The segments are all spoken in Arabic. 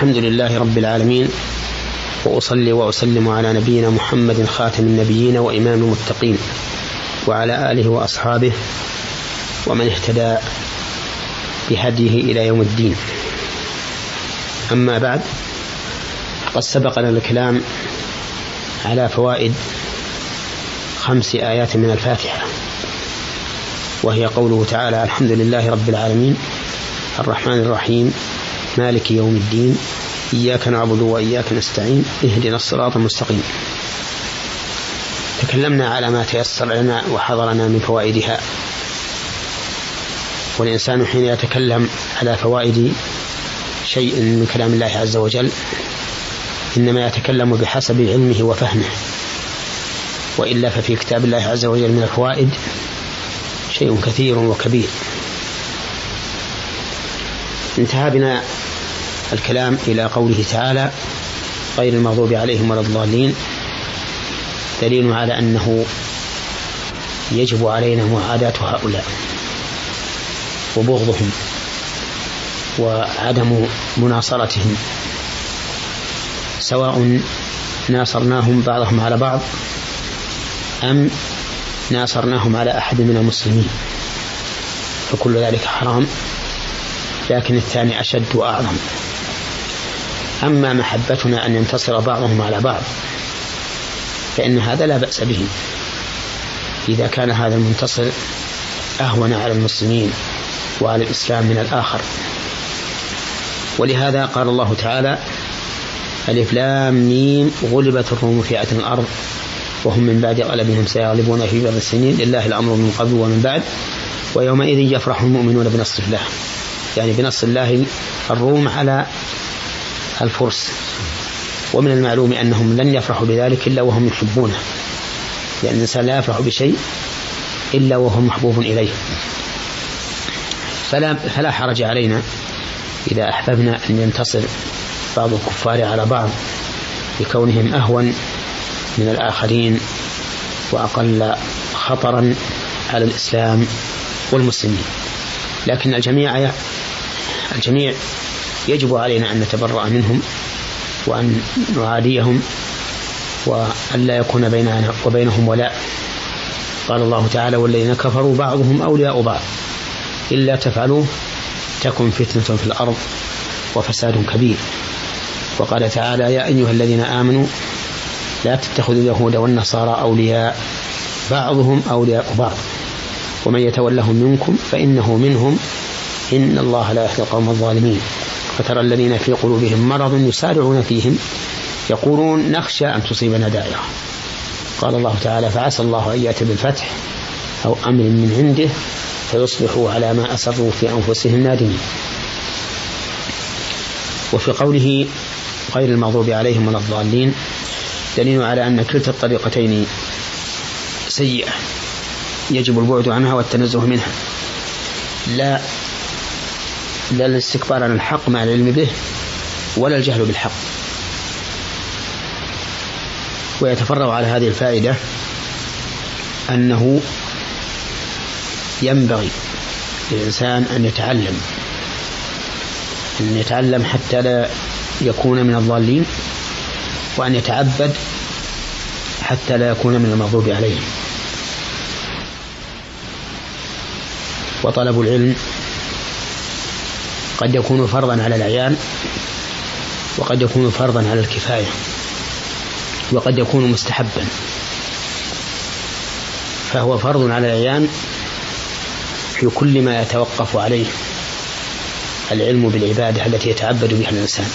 الحمد لله رب العالمين وأصلي وأسلم على نبينا محمد خاتم النبيين وإمام المتقين وعلى آله وأصحابه ومن اهتدى بهديه إلى يوم الدين. أما بعد فقد سبق لنا الكلام على فوائد خمس آيات من الفاتحة وهي قوله تعالى الحمد لله رب العالمين الرحمن الرحيم مالك يوم الدين إياك نعبد وإياك نستعين اهدنا الصراط المستقيم. تكلمنا على ما تيسر لنا وحضرنا من فوائدها. والإنسان حين يتكلم على فوائد شيء من كلام الله عز وجل إنما يتكلم بحسب علمه وفهمه. وإلا ففي كتاب الله عز وجل من الفوائد شيء كثير وكبير. انتهى بنا الكلام إلى قوله تعالى غير المغضوب عليهم ولا الضالين دليل على أنه يجب علينا معاداة هؤلاء وبغضهم وعدم مناصرتهم سواء ناصرناهم بعضهم على بعض أم ناصرناهم على أحد من المسلمين فكل ذلك حرام لكن الثاني أشد وأعظم. أما محبتنا أن ينتصر بعضهم على بعض فإن هذا لا بأس به. إذا كان هذا المنتصر أهون على المسلمين وعلى الإسلام من الآخر. ولهذا قال الله تعالى ألف لام ميم غلبت الروم في أتم الأرض وهم من بعد غلبهم سيغلبون في بضع السنين. لله الأمر من قبل ومن بعد ويومئذ يفرح المؤمنون بنصر الله. يعني بنصر الله الروم على الفرس. ومن المعلوم أنهم لن يفرحوا بذلك إلا وهم يحبونه. لأن الإنسان لا يفرح بشيء إلا وهو محبوب إليه. فلا, فلا حرج علينا إذا أحببنا أن ينتصر بعض الكفار على بعض لكونهم أهون من الآخرين وأقل خطرا على الإسلام والمسلمين. لكن الجميع الجميع يجب علينا أن نتبرأ منهم وأن نعاديهم وأن لا يكون بيننا وبينهم ولاء. قال الله تعالى والذين كفروا بعضهم أولياء بعض. إلا تفعلوه تكن فتنة في الأرض وفساد كبير. وقال تعالى يا أيها الذين آمنوا لا تتخذوا اليهود والنصارى أولياء بعضهم أولياء بعض. ومن يتولهم منكم فإنه منهم. إن الله لا يهدي القوم الظالمين. فترى الذين في قلوبهم مرض يسارعون فيهم يقولون نخشى أن تصيبنا دائرة. قال الله تعالى فعسى الله أن يأتي بالفتح أو أمر من عنده فيصبحوا على ما أسروا في أنفسهم نادمين. وفي قوله غير المغضوب عليهم ولا الضالين دليل على أن كلتا الطريقتين سيئة يجب البعد عنها والتنزه منها. لا لا الاستكبار عن الحق مع العلم به ولا الجهل بالحق. ويتفرع على هذه الفائدة أنه ينبغي للإنسان أن يتعلم أن يتعلم حتى لا يكون من الضالين وأن يتعبد حتى لا يكون من المغضوب عليهم. وطلب العلم قد يكون فرضا على العيان وقد يكون فرضا على الكفاية وقد يكون مستحبا. فهو فرض على العيان في كل ما يتوقف عليه العلم بالعبادة التي يتعبد بها الإنسان.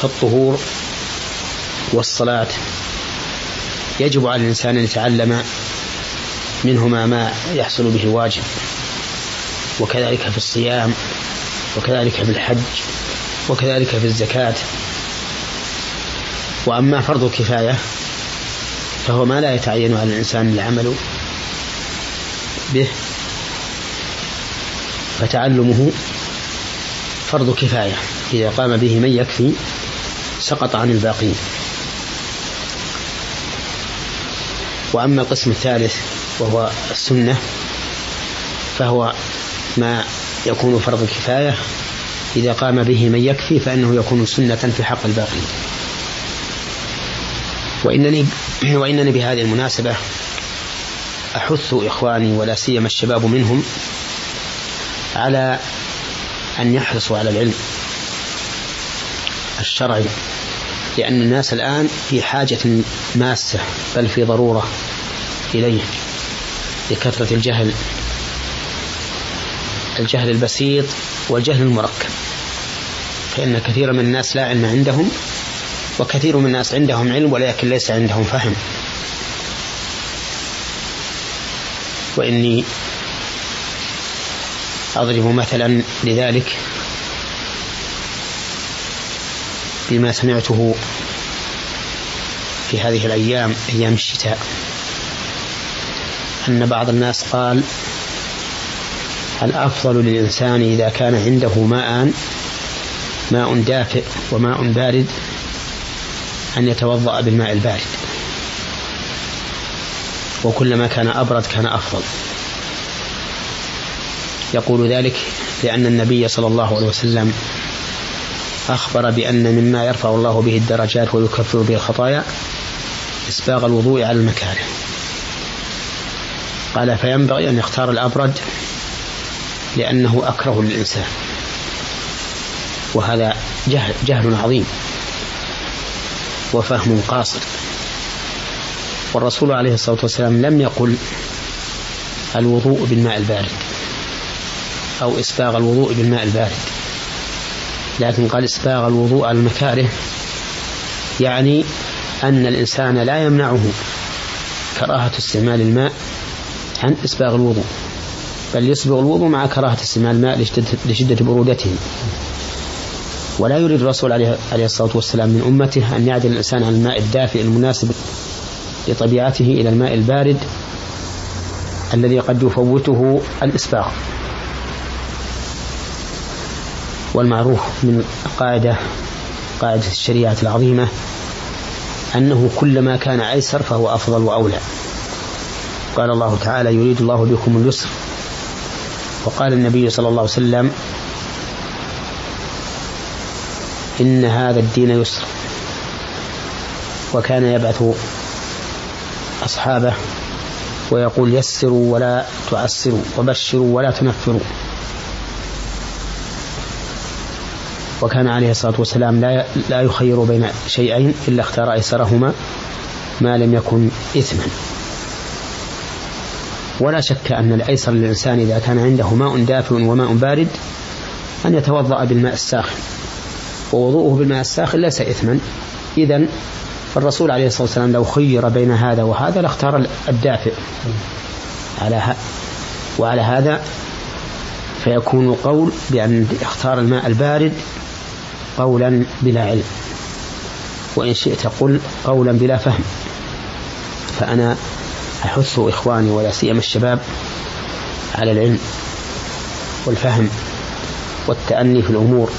فالطهور والصلاة يجب على الإنسان أن يتعلم منهما ما يحصل به الواجب وكذلك في الصيام وكذلك في الحج وكذلك في الزكاة. وأما فرض الكفاية فهو ما لا يتعين على الإنسان العمل به فتعلمه فرض كفاية إذا قام به من يكفي سقط عن الباقين. وأما القسم الثالث وهو السنة فهو ما يكون فرض كفاية إذا قام به من يكفي فإنه يكون سنة في حق الباقين. وإنني وإنني بهذه المناسبة أحث إخواني ولا سيما الشباب منهم على أن يحرصوا على العلم الشرعي لأن الناس الآن في حاجة ماسة بل في ضرورة إليه. لكثرة الجهل الجهل البسيط والجهل المركب. فإن كثيرا من الناس لا علم عندهم وكثير من الناس عندهم علم ولكن ليس عندهم فهم. وإني أضرب مثلا لذلك بما سمعته في هذه الأيام أيام الشتاء. أن بعض الناس قال الأفضل للإنسان إذا كان عنده ماء ماء دافئ وماء بارد أن يتوضأ بالماء البارد. وكلما كان أبرد كان أفضل. يقول ذلك لأن النبي صلى الله عليه وسلم أخبر بأن مما يرفع الله به الدرجات ويكفر به الخطايا إسباغ الوضوء على المكاره. قال فينبغي أن يختار الأبرد لأنه أكره للإنسان. وهذا جهل, جهل عظيم وفهم قاصر. والرسول عليه الصلاة والسلام لم يقل الوضوء بالماء البارد أو إسباغ الوضوء بالماء البارد لكن قال إسباغ الوضوء على المكاره يعني أن الإنسان لا يمنعه كراهة استعمال الماء عن إسباغ الوضوء بل يسبغ الوضوء مع كراهة استعمال الماء لشدة برودته. ولا يريد الرسول عليه, عليه الصلاة والسلام من أمته أن يعدل الإنسان عن الماء الدافئ المناسب لطبيعته إلى الماء البارد الذي قد يفوته الإسباغ. والمعروف من قاعدة قاعدة الشريعة العظيمة أنه كلما كان أيسر فهو أفضل وأولى. قال الله تعالى يريد الله بكم اليسر وقال النبي صلى الله عليه وسلم إن هذا الدين يسر وكان يبعث أصحابه ويقول يسروا ولا تعسروا وبشروا ولا تنفروا وكان عليه الصلاة والسلام لا لا يخير بين شيئين إلا اختار أيسرهما ما لم يكن إثما. ولا شك أن الأيسر للإنسان إذا كان عنده ماء دافئ وماء بارد أن يتوضأ بالماء الساخن. ووضوءه بالماء الساخن ليس إثما. إذا فالرسول عليه الصلاة والسلام لو خير بين هذا وهذا لاختار الدافئ. على وعلى هذا فيكون قول بأن اختار الماء البارد قولا بلا علم. وإن شئت قل قولا بلا فهم. فأنا أحث إخواني ولا سيما الشباب على العلم والفهم والتأني في الأمور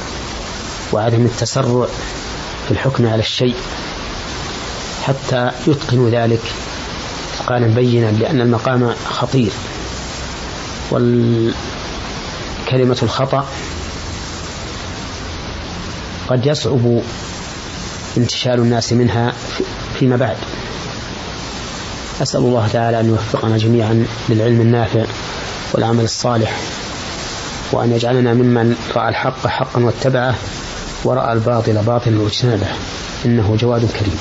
وعدم التسرع في الحكم على الشيء حتى يتقن ذلك إتقانا بينا لأن المقام خطير. والكلمة الخطأ قد يصعب انتشال الناس منها فيما بعد. أسأل الله تعالى أن يوفقنا جميعا للعلم النافع والعمل الصالح وأن يجعلنا ممن رأى الحق حقا واتبعه ورأى الباطل باطلا واجتنبه إنه جواد كريم.